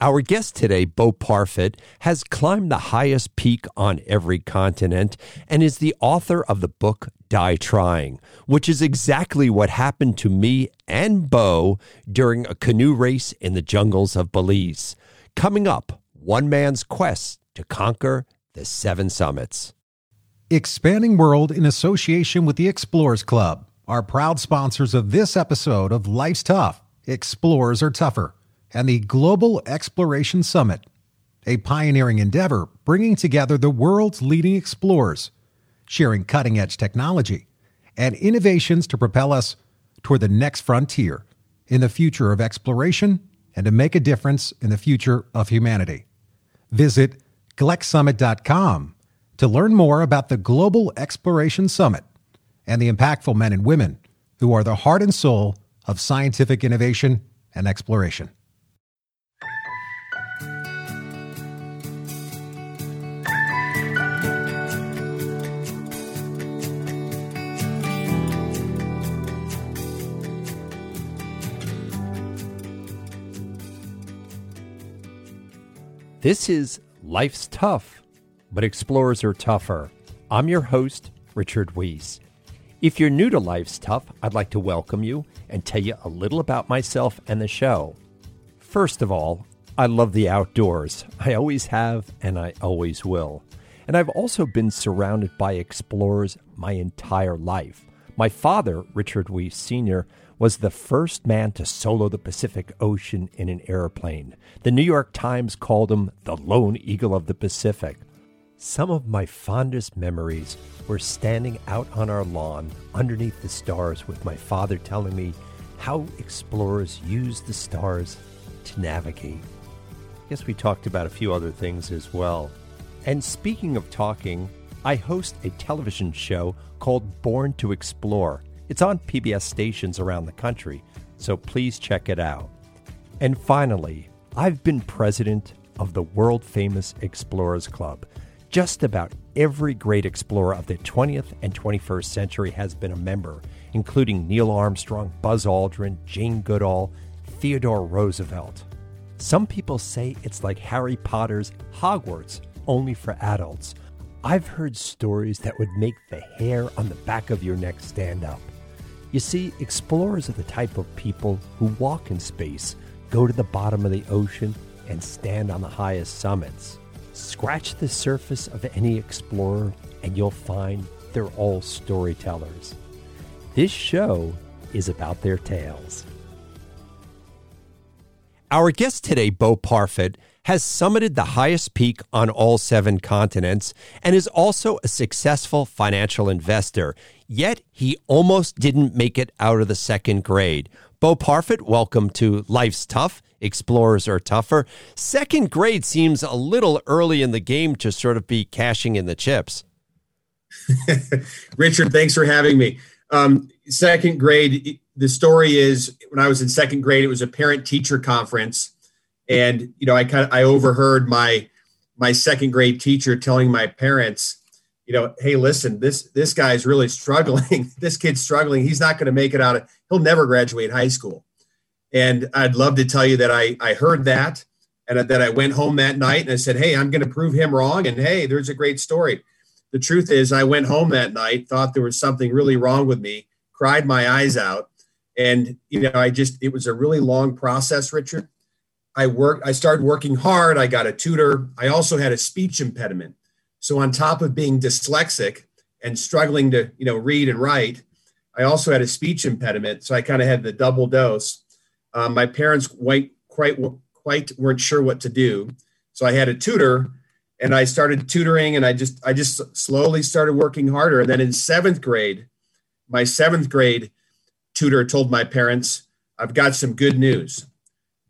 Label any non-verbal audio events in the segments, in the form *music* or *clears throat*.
Our guest today, Bo Parfet, has climbed the highest peak on every continent and is the author of the book Die Trying, which is exactly what happened to me and Bo during a canoe race in the jungles of Belize. Coming up, one man's quest to conquer the seven summits. Expanding World in association with the Explorers Club are proud sponsors of this episode of Life's Tough. Explorers are tougher and the Global Exploration Summit, a pioneering endeavor bringing together the world's leading explorers, sharing cutting edge technology and innovations to propel us toward the next frontier in the future of exploration and to make a difference in the future of humanity. Visit GLEXsummit.com to learn more about the Global Exploration Summit and the impactful men and women who are the heart and soul of scientific innovation and exploration. This is Life's Tough, but Explorers Are Tougher. I'm your host, Richard Wiese. If you're new to Life's Tough, I'd like to welcome you and tell you a little about myself and the show. First of all, I love the outdoors. I always have, and I always will. And I've also been surrounded by explorers my entire life. My father, Richard Wiese Sr., was the first man to solo the Pacific Ocean in an airplane. The New York Times called him the lone eagle of the Pacific. Some of my fondest memories were standing out on our lawn underneath the stars with my father telling me how explorers use the stars to navigate. I guess we talked about a few other things as well. And speaking of talking, I host a television show called Born to Explore. It's on PBS stations around the country, so please check it out. And finally, I've been president of the world famous Explorers Club. Just about every great explorer of the 20th and 21st century has been a member, including Neil Armstrong, Buzz Aldrin, Jane Goodall, Theodore Roosevelt. Some people say it's like Harry Potter's Hogwarts, only for adults. I've heard stories that would make the hair on the back of your neck stand up. You see, explorers are the type of people who walk in space, go to the bottom of the ocean, and stand on the highest summits. Scratch the surface of any explorer, and you'll find they're all storytellers. This show is about their tales. Our guest today, Bo Parfet, has summited the highest peak on all seven continents and is also a successful financial investor. Yet he almost didn't make it out of the second grade. Bo Parfet, welcome to Life's Tough. Explorers are tougher. Second grade seems a little early in the game to sort of be cashing in the chips. *laughs* Richard, thanks for having me. Um, second grade, the story is when I was in second grade, it was a parent teacher conference and you know i kind of i overheard my my second grade teacher telling my parents you know hey listen this this guy's really struggling. *laughs* This kid's struggling. He's not going to make it out of he'll never graduate high school. And i'd love to tell you that i i heard that and that i went home that night and i said hey i'm going to prove him wrong and hey there's a great story. The truth is i went home that night thought there was something really wrong with me cried my eyes out and you know i just it was a really long process richard I worked, I started working hard. I got a tutor. I also had a speech impediment. So on top of being dyslexic and struggling to, you know, read and write, I also had a speech impediment. So I kind of had the double dose. Um, my parents quite, quite, quite weren't sure what to do. So I had a tutor and I started tutoring and I just, I just slowly started working harder. And then in seventh grade, my seventh grade tutor told my parents, I've got some good news.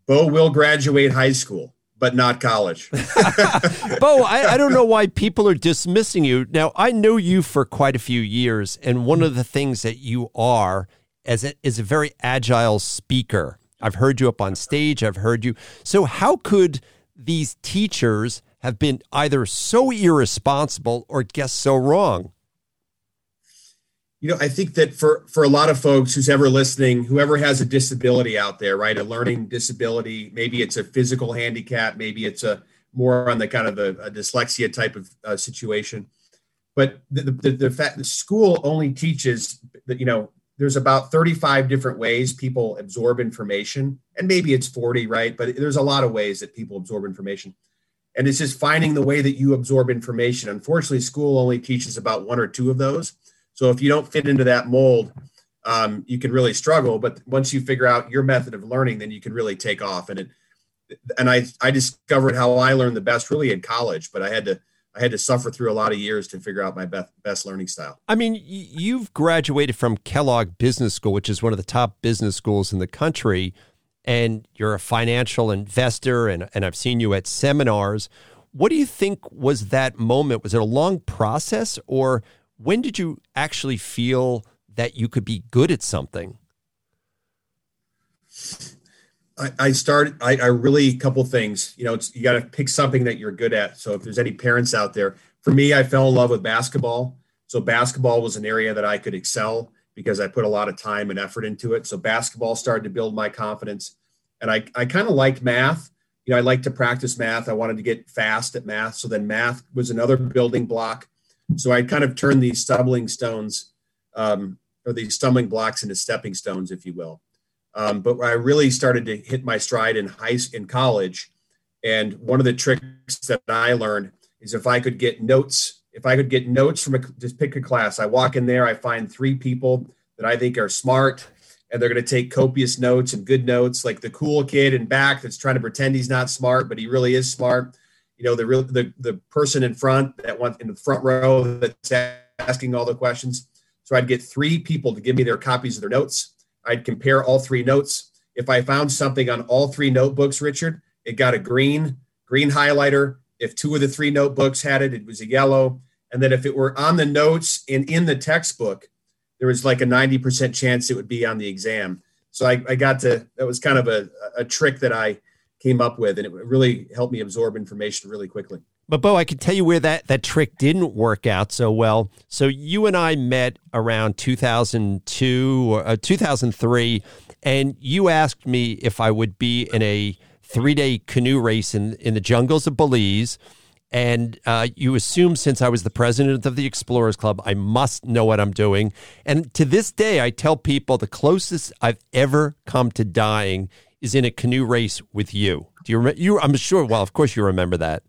Bo will graduate high school, but not college. *laughs* *laughs* Bo, I, I, don't know why people are dismissing you. Now, I know you for quite a few years, and one of the things that you are as a, is a very agile speaker. I've heard you up on stage. I've heard you. So, how could these teachers have been either so irresponsible or guess so wrong? You know, I think that for for a lot of folks who's ever listening, whoever has a disability out there, right, a learning disability, maybe it's a physical handicap, maybe it's a more on the kind of a, dyslexia type of uh, situation. But the, the, the fact the school only teaches that, you know, there's about 35 different ways people absorb information and maybe it's 40 right but there's a lot of ways that people absorb information. And it's just finding the way that you absorb information. Unfortunately school only teaches about one or two of those so if you don't fit into that mold um, you can really struggle but once you figure out your method of learning then you can really take off and it and i i discovered how i learned the best really in college but i had to I had to suffer through a lot of years to figure out my best, best learning style. I mean, you've graduated from Kellogg Business School, which is one of the top business schools in the country, and you're a financial investor, and, and I've seen you at seminars. What do you think was that moment? Was it a long process, or when did you actually feel that you could be good at something? I, started. I, I really a couple things. You know, it's you got to pick something that you're good at. So if there's any parents out there, for me, I fell in love with basketball. So basketball was an area that I could excel because I put a lot of time and effort into it. So basketball started to build my confidence, and I I kind of liked math. You know, I like to practice math. I wanted to get fast at math. So then math was another building block. So I kind of turned these stumbling stones um, or these stumbling blocks into stepping stones, if you will. Um, but I really started to hit my stride in high in college, and one of the tricks that I learned is if I could get notes, if I could get notes from a just pick a class, I walk in there, I find three people that I think are smart, and they're going to take copious notes and good notes, like the cool kid in back that's trying to pretend he's not smart, but he really is smart. You know, the real the the person in front that wants in the front row that's asking all the questions. So I'd get three people to give me their copies of their notes I'd compare all three notes. If I found something on all three notebooks, Richard, it got a green, green highlighter. If two of the three notebooks had it, it was a yellow. And then if it were on the notes and in the textbook, there was like a 90% chance it would be on the exam. So I, I got to, that was kind of a, a trick that I came up with, and it really helped me absorb information really quickly. But Bo, I can tell you where that, that trick didn't work out so well. So you and I met around 2002 or uh, 2003, and you asked me if I would be in a three day canoe race in, in the jungles of Belize. And uh, you assume since I was the president of the Explorers Club, I must know what I'm doing. And to this day, I tell people the closest I've ever come to dying is in a canoe race with you. Do you remember? You, I'm sure. Well, of course, you remember that.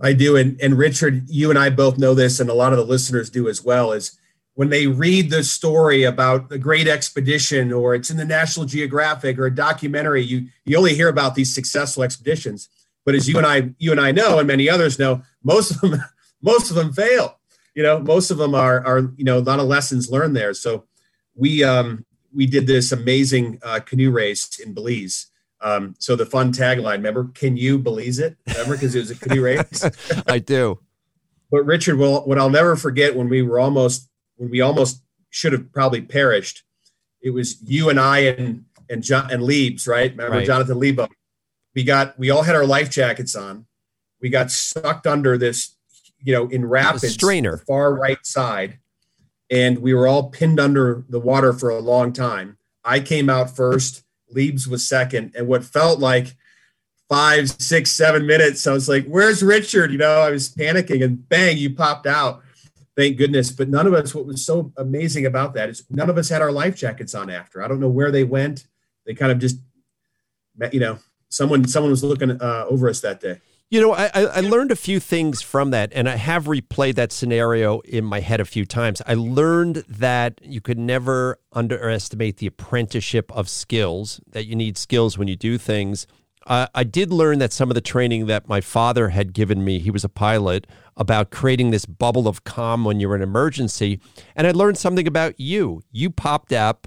I do. And, and Richard, you and I both know this, and a lot of the listeners do as well, is when they read the story about the great expedition or it's in the National Geographic or a documentary, you, you only hear about these successful expeditions. But as you and I, you and I know, and many others know, most of them, *laughs* most of them fail. You know, most of them are, are, you know, a lot of lessons learned there. So we, um, we did this amazing uh, canoe race in Belize um, so the fun tagline, remember, can you Belize it? Remember, because it was a canoe race. *laughs* I do. But Richard, well, what I'll never forget when we were almost when we almost should have probably perished. It was you and I and and John and Leibs, right? Remember right. Jonathan Lebo? We got we all had our life jackets on. We got sucked under this, you know, in rapids, strainer, far right side, and we were all pinned under the water for a long time. I came out first. Leibs was second, and what felt like five, six, seven minutes, I was like, "Where's Richard?" You know, I was panicking, and bang, you popped out. Thank goodness. But none of us. What was so amazing about that is none of us had our life jackets on after. I don't know where they went. They kind of just, you know, someone someone was looking uh, over us that day. You know, I, I learned a few things from that, and I have replayed that scenario in my head a few times. I learned that you could never underestimate the apprenticeship of skills, that you need skills when you do things. Uh, I did learn that some of the training that my father had given me, he was a pilot, about creating this bubble of calm when you're in emergency. And I learned something about you. You popped up,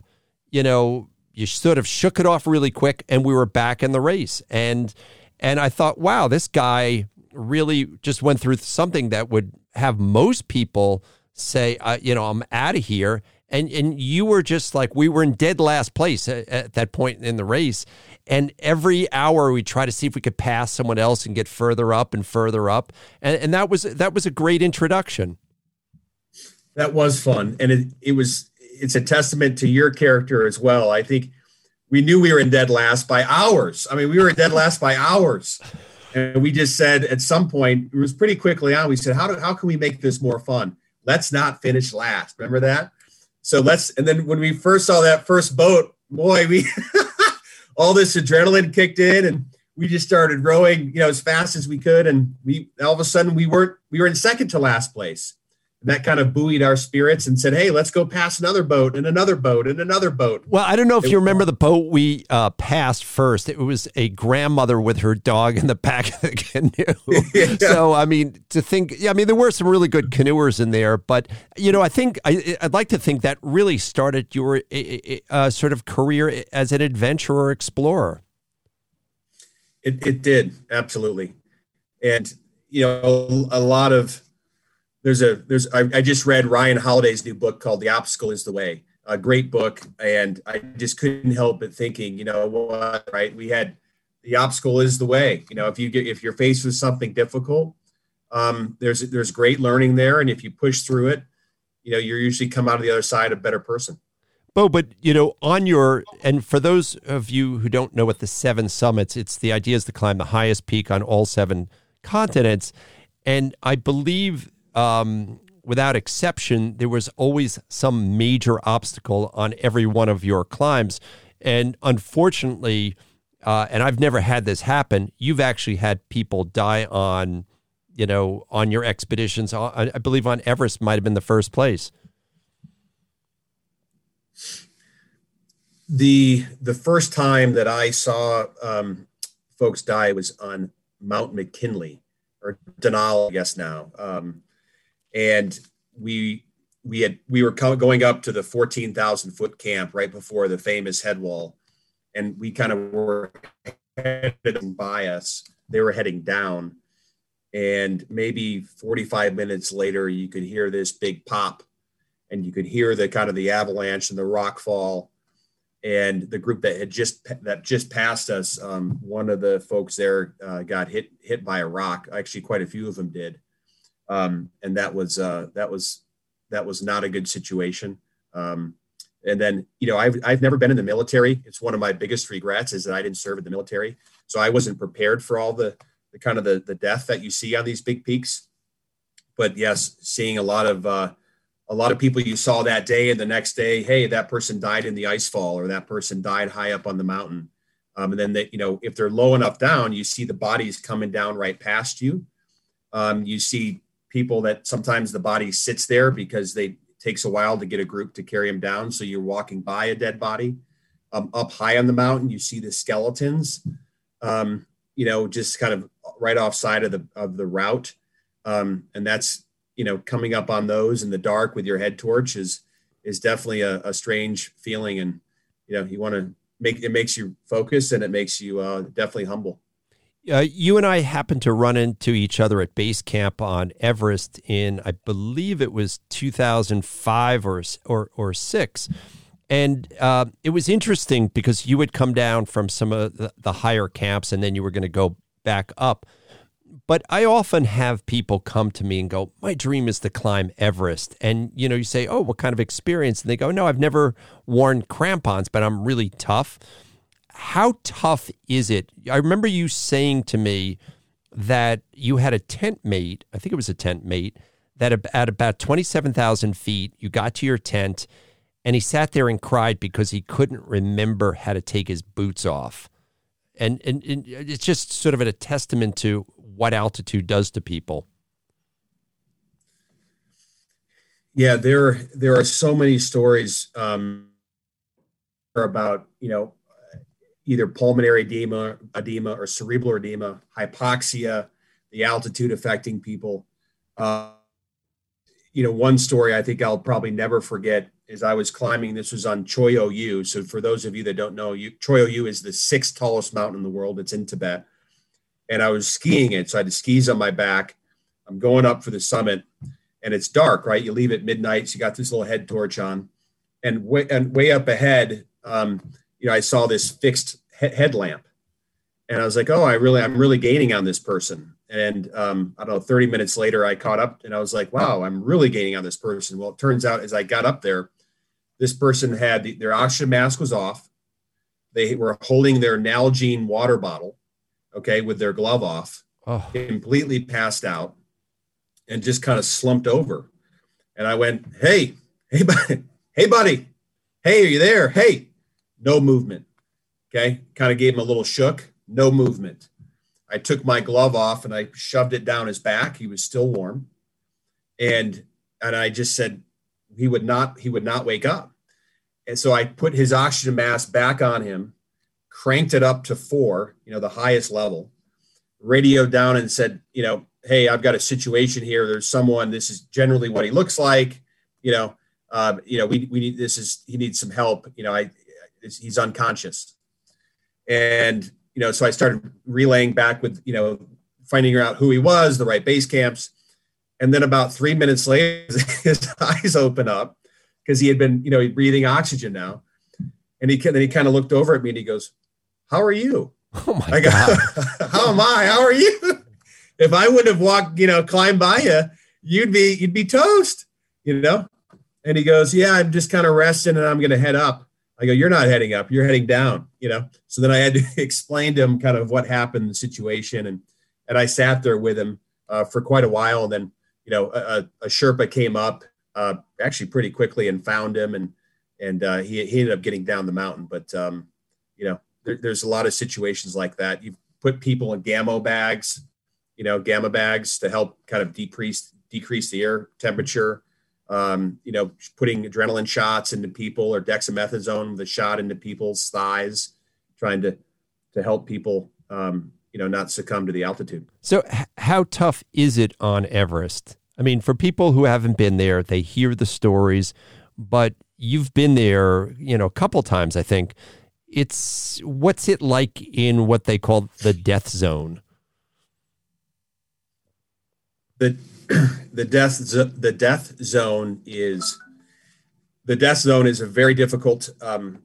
you know, you sort of shook it off really quick, and we were back in the race. And and I thought, wow, this guy really just went through something that would have most people say, uh, you know, I'm out of here. And and you were just like we were in dead last place at, at, that point in the race. And every hour we try to see if we could pass someone else and get further up and further up. And and that was that was a great introduction. That was fun, and it it was it's a testament to your character as well. I think we knew we were in dead last by hours. I mean, we were in dead last by hours, and we just said at some point it was pretty quickly on. We said, how do, how can we make this more fun? Let's not finish last. Remember that? So let's. And then when we first saw that first boat, boy, we *laughs* all this adrenaline kicked in and we just started rowing, you know, as fast as we could. And we all of a sudden we weren't we were in second to last place. That kind of buoyed our spirits and said, "Hey, let's go pass another boat and another boat and another boat." Well, I don't know if it you remember the boat we uh, passed first. It was a grandmother with her dog in the back of the *laughs* canoe. *laughs* yeah. So, I mean, to think, yeah, I mean, there were some really good canoers in there, but you know, I think I, would like to think that really started your uh, sort of career as an adventurer explorer. It, it did absolutely, and you know, a lot of there's a there's I, I, just read Ryan Holiday's new book called The Obstacle Is the Way. A great book, and I just couldn't help but thinking, you know what, right? We had the obstacle is the way. You know, if you get if you're faced with something difficult, um, there's there's great learning there, and if you push through it, you know, you're usually come out of the other side a better person. Bo, but you know, on your and for those of you who don't know what the seven summits, it's the idea is to climb the highest peak on all seven continents, and I believe um, without exception, there was always some major obstacle on every one of your climbs. And unfortunately, uh, and I've never had this happen, you've actually had people die on, you know, on your expeditions. I believe on Everest might have been the first place. The the first time that I saw um, folks die was on Mount McKinley or Denali, I guess now. Um, and we we had we were going up to the 14,000 foot camp right before the famous headwall, and we kind of were headed by us. They were heading down. And maybe 45 minutes later you could hear this big pop. And you could hear the kind of the avalanche and the rock fall. And the group that had just that just passed us um, one of the folks there uh, got hit hit by a rock. Actually quite a few of them did um, and that was uh, that was that was not a good situation. Um, and then you know I've I've never been in the military. It's one of my biggest regrets is that I didn't serve in the military, so I wasn't prepared for all the the kind of the the death that you see on these big peaks. But yes, seeing a lot of uh, a lot of people you saw that day and the next day, hey, that person died in the ice fall or that person died high up on the mountain. Um, and then they, you know, if they're low enough down, you see the bodies coming down right past you. Um, you see people that sometimes the body sits there because they takes a while to get a group to carry them down. So you're walking by a dead body. Um, up high on the mountain, you see the skeletons. Um, you know, just kind of right off side of the of the route, um, and that's you know coming up on those in the dark with your head torch is is definitely a, a strange feeling, and you know you want to make it makes you focus and it makes you uh, definitely humble. Uh, you and I happened to run into each other at base camp on Everest in, I believe it was 2005 or or, or six, and uh, it was interesting because you had come down from some of the, the higher camps, and then you were going to go back up. But I often have people come to me and go, "My dream is to climb Everest," and you know, you say, "Oh, what kind of experience?" And they go, "No, I've never worn crampons, but I'm really tough." How tough is it? I remember you saying to me that you had a tent mate, I think it was a tent mate, that at about 27,000 feet, you got to your tent and he sat there and cried because he couldn't remember how to take his boots off. And, and, and it's just sort of a testament to what altitude does to people. Yeah, there there are so many stories um, about you know either pulmonary edema, edema or cerebral edema, hypoxia, the altitude affecting people. Uh, you know, one story I think I'll probably never forget is I was climbing. This was on Cho Oyu. So for those of you that don't know, you, Cho Oyu is the sixth tallest mountain in the world. It's in Tibet, and I was skiing it. So I had skis on my back. I'm going up for the summit, and it's dark. Right, you leave at midnight. So you got this little head torch on, and way and way up ahead, um, you know, I saw this fixed he- headlamp, and I was like, oh, I really, I'm really gaining on this person. And um, I don't know, 30 minutes later, I caught up and I was like, wow, I'm really gaining on this person. Well, it turns out as I got up there, this person had the, their oxygen mask was off. They were holding their Nalgene water bottle, okay, with their glove off, oh. completely passed out and just kind of slumped over. And I went, hey, hey, buddy, *laughs* hey, buddy, hey, are you there? Hey, no movement. Okay, kind of gave him a little shook, no movement. I took my glove off and I shoved it down his back. He was still warm. And and I just said he would not he would not wake up. And so I put his oxygen mask back on him, cranked it up to four, you know, the highest level, radioed down and said, you know, hey, I've got a situation here. There's someone, this is generally what he looks like, you know, um, you know, we, we need, this is, he needs some help. You know, I, he's unconscious. And, you know, so I started relaying back with, you know, finding out who he was, the right base camps. And then about three minutes later, *laughs* his eyes open up because he had been, you know, breathing oxygen now. And he then he kind of looked over at me and he goes, "How are you?" *laughs* Oh my I go, god! *laughs* How am I? How are you? if I wouldn't have walked, you know, climbed by you, you'd be you'd be toast, you know. And he goes, "Yeah, I'm just kind of resting, and I'm going to head up." I go, "You're not heading up. You're heading down." You know. So then I had to *laughs* explain to him kind of what happened, the situation, and and I sat there with him uh, for quite a while, and then you know a, a Sherpa came up uh, actually pretty quickly and found him, and and uh, he he ended up getting down the mountain. But um, you know, there, there's a lot of situations like that. You put people in Gamow bags, you know, Gamow bags to help kind of decrease decrease the air temperature. Um, you know, putting adrenaline shots into people or dexamethasone, the shot into people's thighs, trying to to help people, um, you know, not succumb to the altitude. So, h- how tough is it on Everest? I mean, for people who haven't been there, they hear the stories, but you've been there, you know, a couple times, I think. It's what's it like in what they call the death zone? The *clears throat* the death the death zone is the death zone is a very difficult um,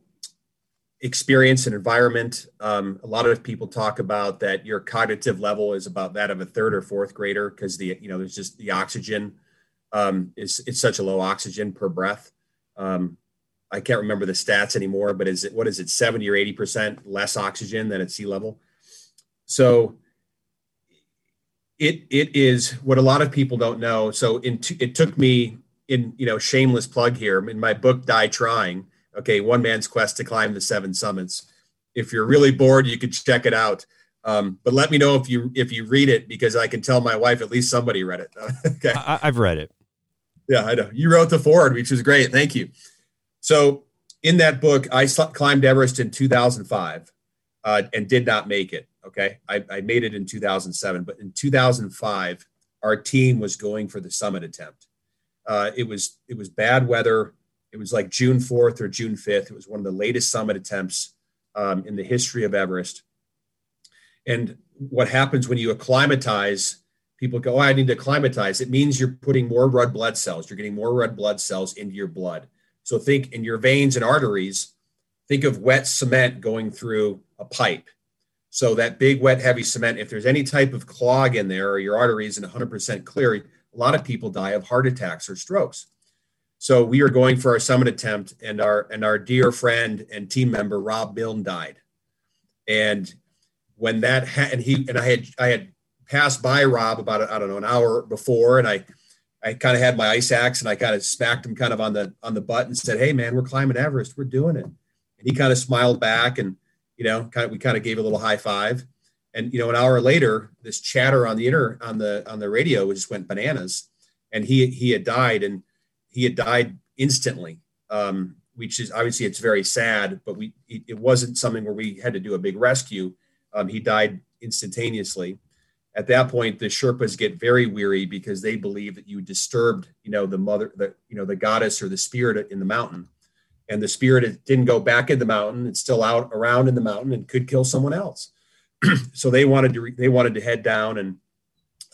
experience and environment. Um, a lot of people talk about that your cognitive level is about that of a third or fourth grader because the you know there's just the oxygen um, is it's such a low oxygen per breath. Um, I can't remember the stats anymore, but is it what is it 70 or 80 percent less oxygen than at sea level? So it it is what a lot of people don't know. So in t- it took me in you know shameless plug here in my book Die Trying okay, one man's quest to climb the seven summits. If you're really bored, you could check it out. Um, but let me know if you if you read it because I can tell my wife at least somebody read it. *laughs* okay, I, have read it. Yeah, I know you wrote the forward, which was great. Thank you. So in that book, I climbed Everest in 2005 uh, and did not make it. Okay, I, I made it in 2007, but in 2005, our team was going for the summit attempt. Uh, it was it was bad weather. It was like June 4th or June 5th. It was one of the latest summit attempts um, in the history of Everest. And what happens when you acclimatize, people go, oh, I need to acclimatize. It means you're putting more red blood cells. You're getting more red blood cells into your blood. So think in your veins and arteries, think of wet cement going through a pipe. So that big, wet, heavy cement, if there's any type of clog in there or your artery isn't 100% clear, a lot of people die of heart attacks or strokes. So we were going for our summit attempt, and our and our dear friend and team member Rob Milne died. And when that ha- and he and I had I had passed by Rob about I don't know an hour before, and I I kind of had my ice axe and I kind of smacked him kind of on the on the butt and said, "Hey man, we're climbing Everest, we're doing it." And he kind of smiled back, and you know, kind of we kind of gave a little high five. And you know, an hour later, this chatter on the inner on the on the radio just went bananas, and he he had died and he had died instantly, um, which is obviously it's very sad, but we it wasn't something where we had to do a big rescue. Um, he died instantaneously. At that point, the Sherpas get very weary because they believe that you disturbed, you know, the mother, the you know, the goddess or the spirit in the mountain, and the spirit didn't go back in the mountain; it's still out around in the mountain and could kill someone else. *clears throat* so they wanted to they wanted to head down and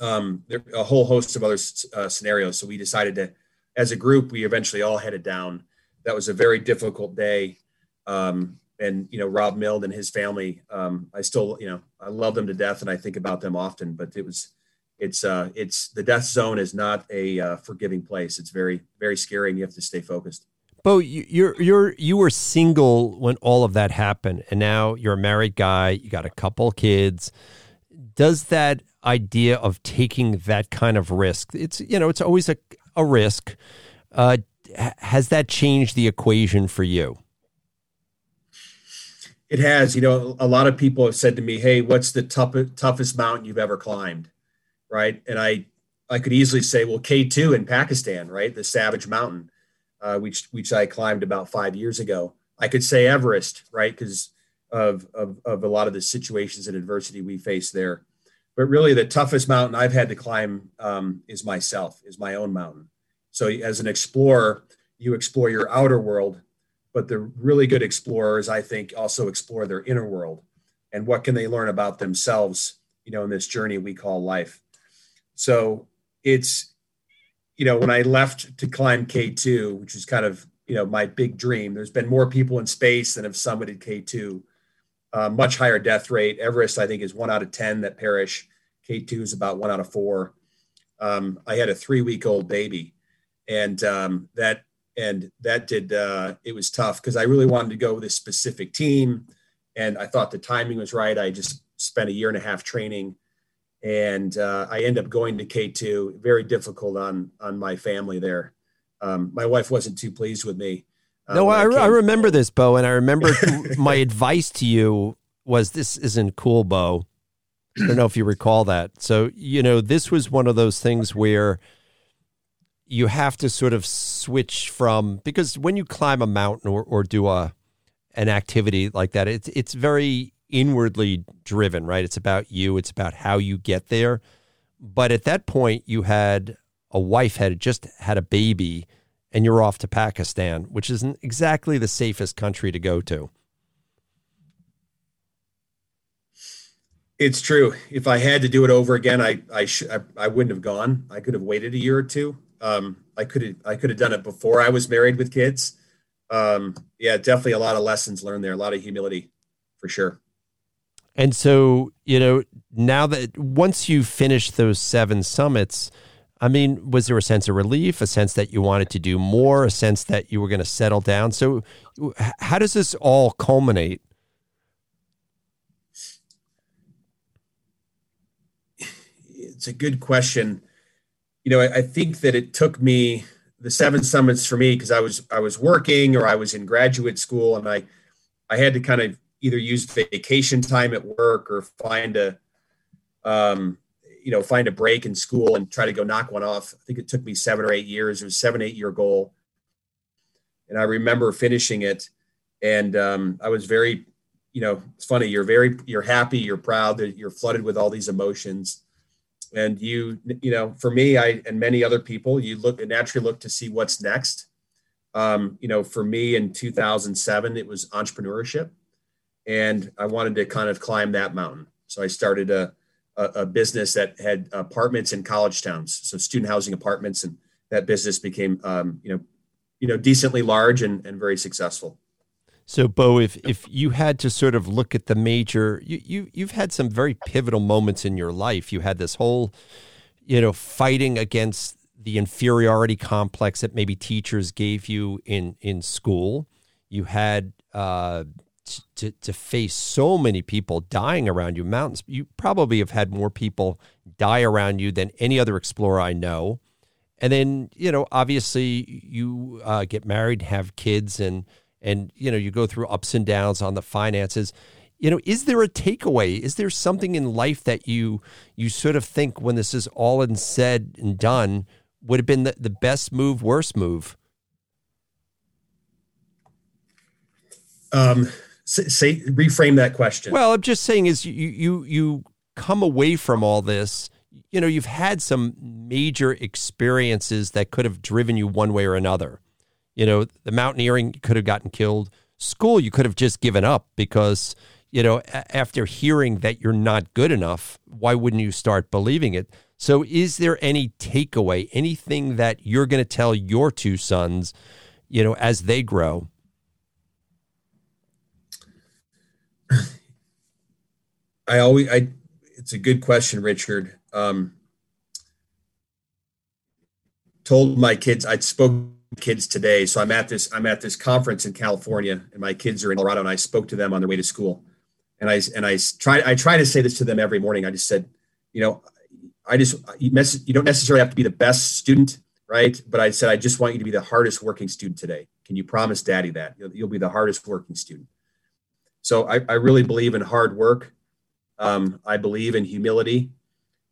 um, there a whole host of other uh, scenarios. So we decided to as a group, we eventually all headed down. That was a very difficult day. Um, and, you know, Rob Milne and his family, um, I still, you know, I love them to death and I think about them often, but it was, it's uh, it's the death zone is not a uh, forgiving place. It's very very scary, and you have to stay focused. Bo, you're you're you were single when all of that happened, and now you're a married guy. You got a couple kids. Does that idea of taking that kind of risk? It's you know it's always a a risk. Uh, has that changed the equation for you? It has. You know, a lot of people have said to me, "Hey, what's the toughest toughest mountain you've ever climbed?" Right, and I I could easily say, "Well, K two in Pakistan, right, the Savage Mountain." Uh, which which I climbed about five years ago. I could say Everest, right, because of, of of a lot of the situations and adversity we face there. But really, the toughest mountain I've had to climb um, is myself, is my own mountain. So as an explorer, you explore your outer world, but the really good explorers, I think, also explore their inner world and what can they learn about themselves, you know, in this journey we call life. So it's you know, when I left to climb K2, which is kind of, you know, my big dream, there's been more people in space than have summited K2. Uh, much higher death rate. Everest, I think, is one out of 10 that perish. K2 is about one out of four. Um, I had a three week old baby, and um, that and that did uh, it was tough because I really wanted to go with a specific team, and I thought the timing was right. I just spent a year and a half training and uh, I end up going to K2. Very difficult on on my family there. Um, my wife wasn't too pleased with me. Uh, no, I, I, I, remember this, Bo, and I remember *laughs* my advice to you was this isn't cool, Bo. I don't know if you recall that. So you know, this was one of those things where you have to sort of switch from because when you climb a mountain or, or do a an activity like that, it's it's very inwardly driven, right? It's about you, it's about how you get there. But at that point, you had a wife had just had a baby and you're off to Pakistan, which isn't exactly the safest country to go to. It's true. If I had to do it over again, I I, sh- I, I wouldn't have gone. I could have waited a year or two. Um, I could have I could have done it before I was married with kids. Um, yeah, definitely a lot of lessons learned there. A lot of humility, for sure. And so, you know, now that once you finish those seven summits, I mean, was there a sense of relief, a sense that you wanted to do more, a sense that you were going to settle down? So, how does this all culminate? It's a good question. You know, I, I think that it took me the seven summits for me because I was I was working or I was in graduate school and I I had to kind of either use vacation time at work or find a um, you know find a break in school and try to go knock one off. I think it took me seven or eight years. It was seven eight year goal. And i remember finishing it. And um, i was very you know it's funny you're very you're happy you're proud that you're flooded with all these emotions. And you you know for me i and many other people you look and naturally look to see what's next. Um, you know for me in 2007 it was entrepreneurship and I wanted to kind of climb that mountain. So I started a, a, a, business that had apartments in college towns, so student housing apartments, and that business became, um, you know, you know, decently large and, and very successful. So, Bo, if if you had to sort of look at the major, you you you've had some very pivotal moments in your life. You had this whole, you know, fighting against the inferiority complex that maybe teachers gave you in in school. You had uh, to, to face so many people dying around you. Mountains, you probably have had more people die around you than any other explorer I know. And then, you know, obviously you uh, get married, have kids, and and you know you go through ups and downs on the finances. You know, is there a takeaway? Is there something in life that you you sort of think when this is all and said and done would have been the, the best move, worst move? Um, say reframe that question. Well, I'm just saying is you you you come away from all this, you know, you've had some major experiences that could have driven you one way or another. You know, the mountaineering could have gotten killed. School you could have just given up because, you know, after hearing that you're not good enough, why wouldn't you start believing it? So is there any takeaway, anything that you're going to tell your two sons, you know, as they grow I always, I, it's a good question, Richard. Um, told my kids I spoke kids today. So I'm at this I'm at this conference in California, and my kids are in Colorado, and I spoke to them on their way to school, and I and I try I try to say this to them every morning. I just said, you know, I just you, mess, you don't necessarily have to be the best student, right? But I said I just want you to be the hardest working student today. Can you promise Daddy that you'll, you'll be the hardest working student? So I, I really believe in hard work. Um, I believe in humility,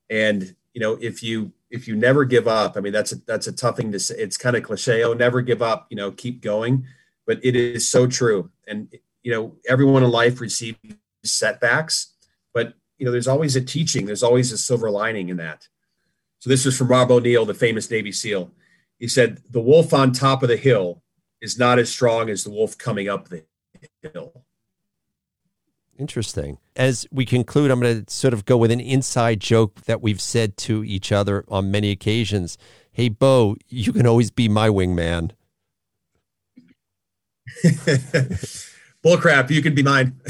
and you know if you if you never give up, I mean that's a that's a tough thing to say. It's kind of cliche. Oh, never give up. You know, keep going. But it is so true. And you know, everyone in life receives setbacks, but you know, there's always a teaching. There's always a silver lining in that. So this is from Rob O'Neill, the famous Navy SEAL. He said, "The wolf on top of the hill is not as strong as the wolf coming up the hill." Interesting. As we conclude, I'm going to sort of go with an inside joke that we've said to each other on many occasions. Hey, Bo, you can always be my wingman. *laughs* Bullcrap, you can be mine.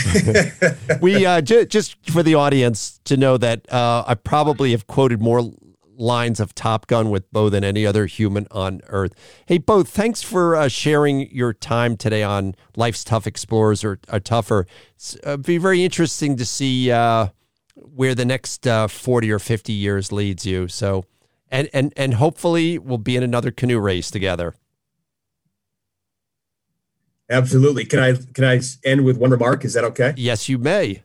*laughs* we uh, j- just for the audience to know that uh, I probably have quoted more lines of Top Gun with Bo than any other human on earth. Hey, Bo, thanks for uh, sharing your time today on Life's Tough Explorers or, or Tougher. It'd uh, be very interesting to see uh, where the next uh, 40 or 50 years leads you. So, and, and, and hopefully we'll be in another canoe race together. Absolutely. Can I can I end with one remark? Is that okay? Yes, you may.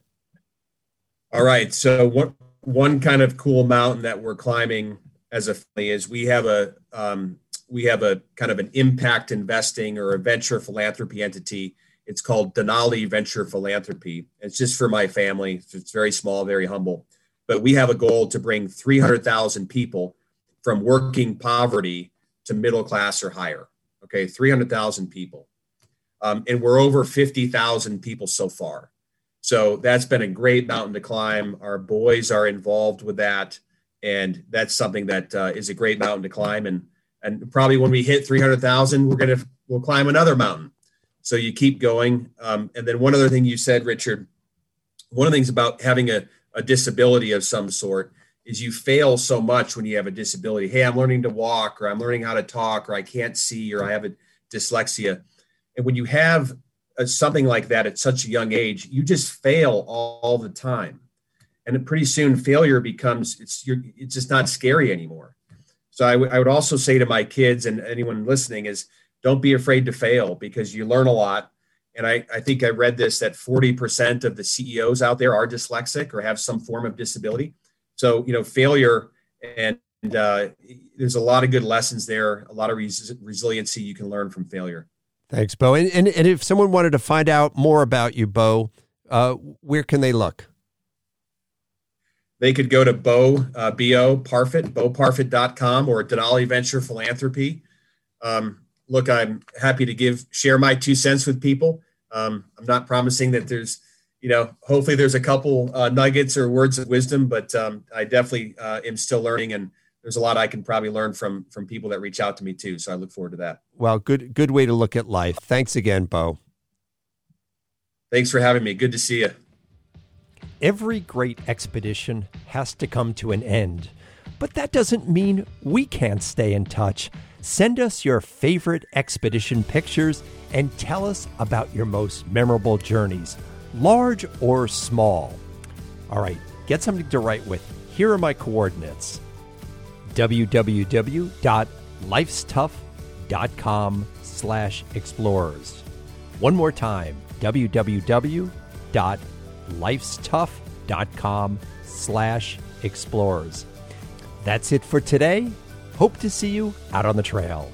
All right. So what one kind of cool mountain that we're climbing as a family is we have a um, we have a kind of an impact investing or a venture philanthropy entity. It's called Denali Venture Philanthropy. It's just for my family. It's very small, very humble. But we have a goal to bring 300,000 people from working poverty to middle class or higher. Okay, 300,000 people. Um, and we're over 50,000 people so far. So that's been a great mountain to climb. Our boys are involved with that, and that's something that uh, is a great mountain to climb. And and probably when we hit 300,000, we're gonna we'll climb another mountain. So you keep going. Um, and then one other thing you said, Richard, one of the things about having a, a disability of some sort is you fail so much when you have a disability. Hey, I'm learning to walk, or I'm learning how to talk, or I can't see, or I have a dyslexia. And when you have something like that at such a young age, you just fail all, all the time. And pretty soon failure becomes, it's, you're, it's just not scary anymore. So I, w- I would also say to my kids and anyone listening is don't be afraid to fail because you learn a lot. And I, I think I read this that 40% of the CEOs out there are dyslexic or have some form of disability. So, you know, failure and, uh, there's a lot of good lessons there, a lot of res- resiliency you can learn from failure. Thanks, Bo. And, and, and if someone wanted to find out more about you, Bo, uh, where can they look? They could go to Bo, uh, B-O, Parfet, boparfet.com or Denali Venture Philanthropy. Um, look, I'm happy to give, share my two cents with people. Um, I'm not promising that there's, you know, hopefully there's a couple uh, nuggets or words of wisdom, but um, I definitely uh, am still learning and there's a lot I can probably learn from from people that reach out to me too. So I look forward to that. Well, good good way to look at life. Thanks again, Bo. Thanks for having me. Good to see you. Every great expedition has to come to an end, but that doesn't mean we can't stay in touch. Send us your favorite expedition pictures and tell us about your most memorable journeys, large or small. All right, get something to write with. Here are my coordinates www.lifestuff.com slash explorers. One more time, www.lifestuff.com slash explorers. That's it for today. Hope to see you out on the trail.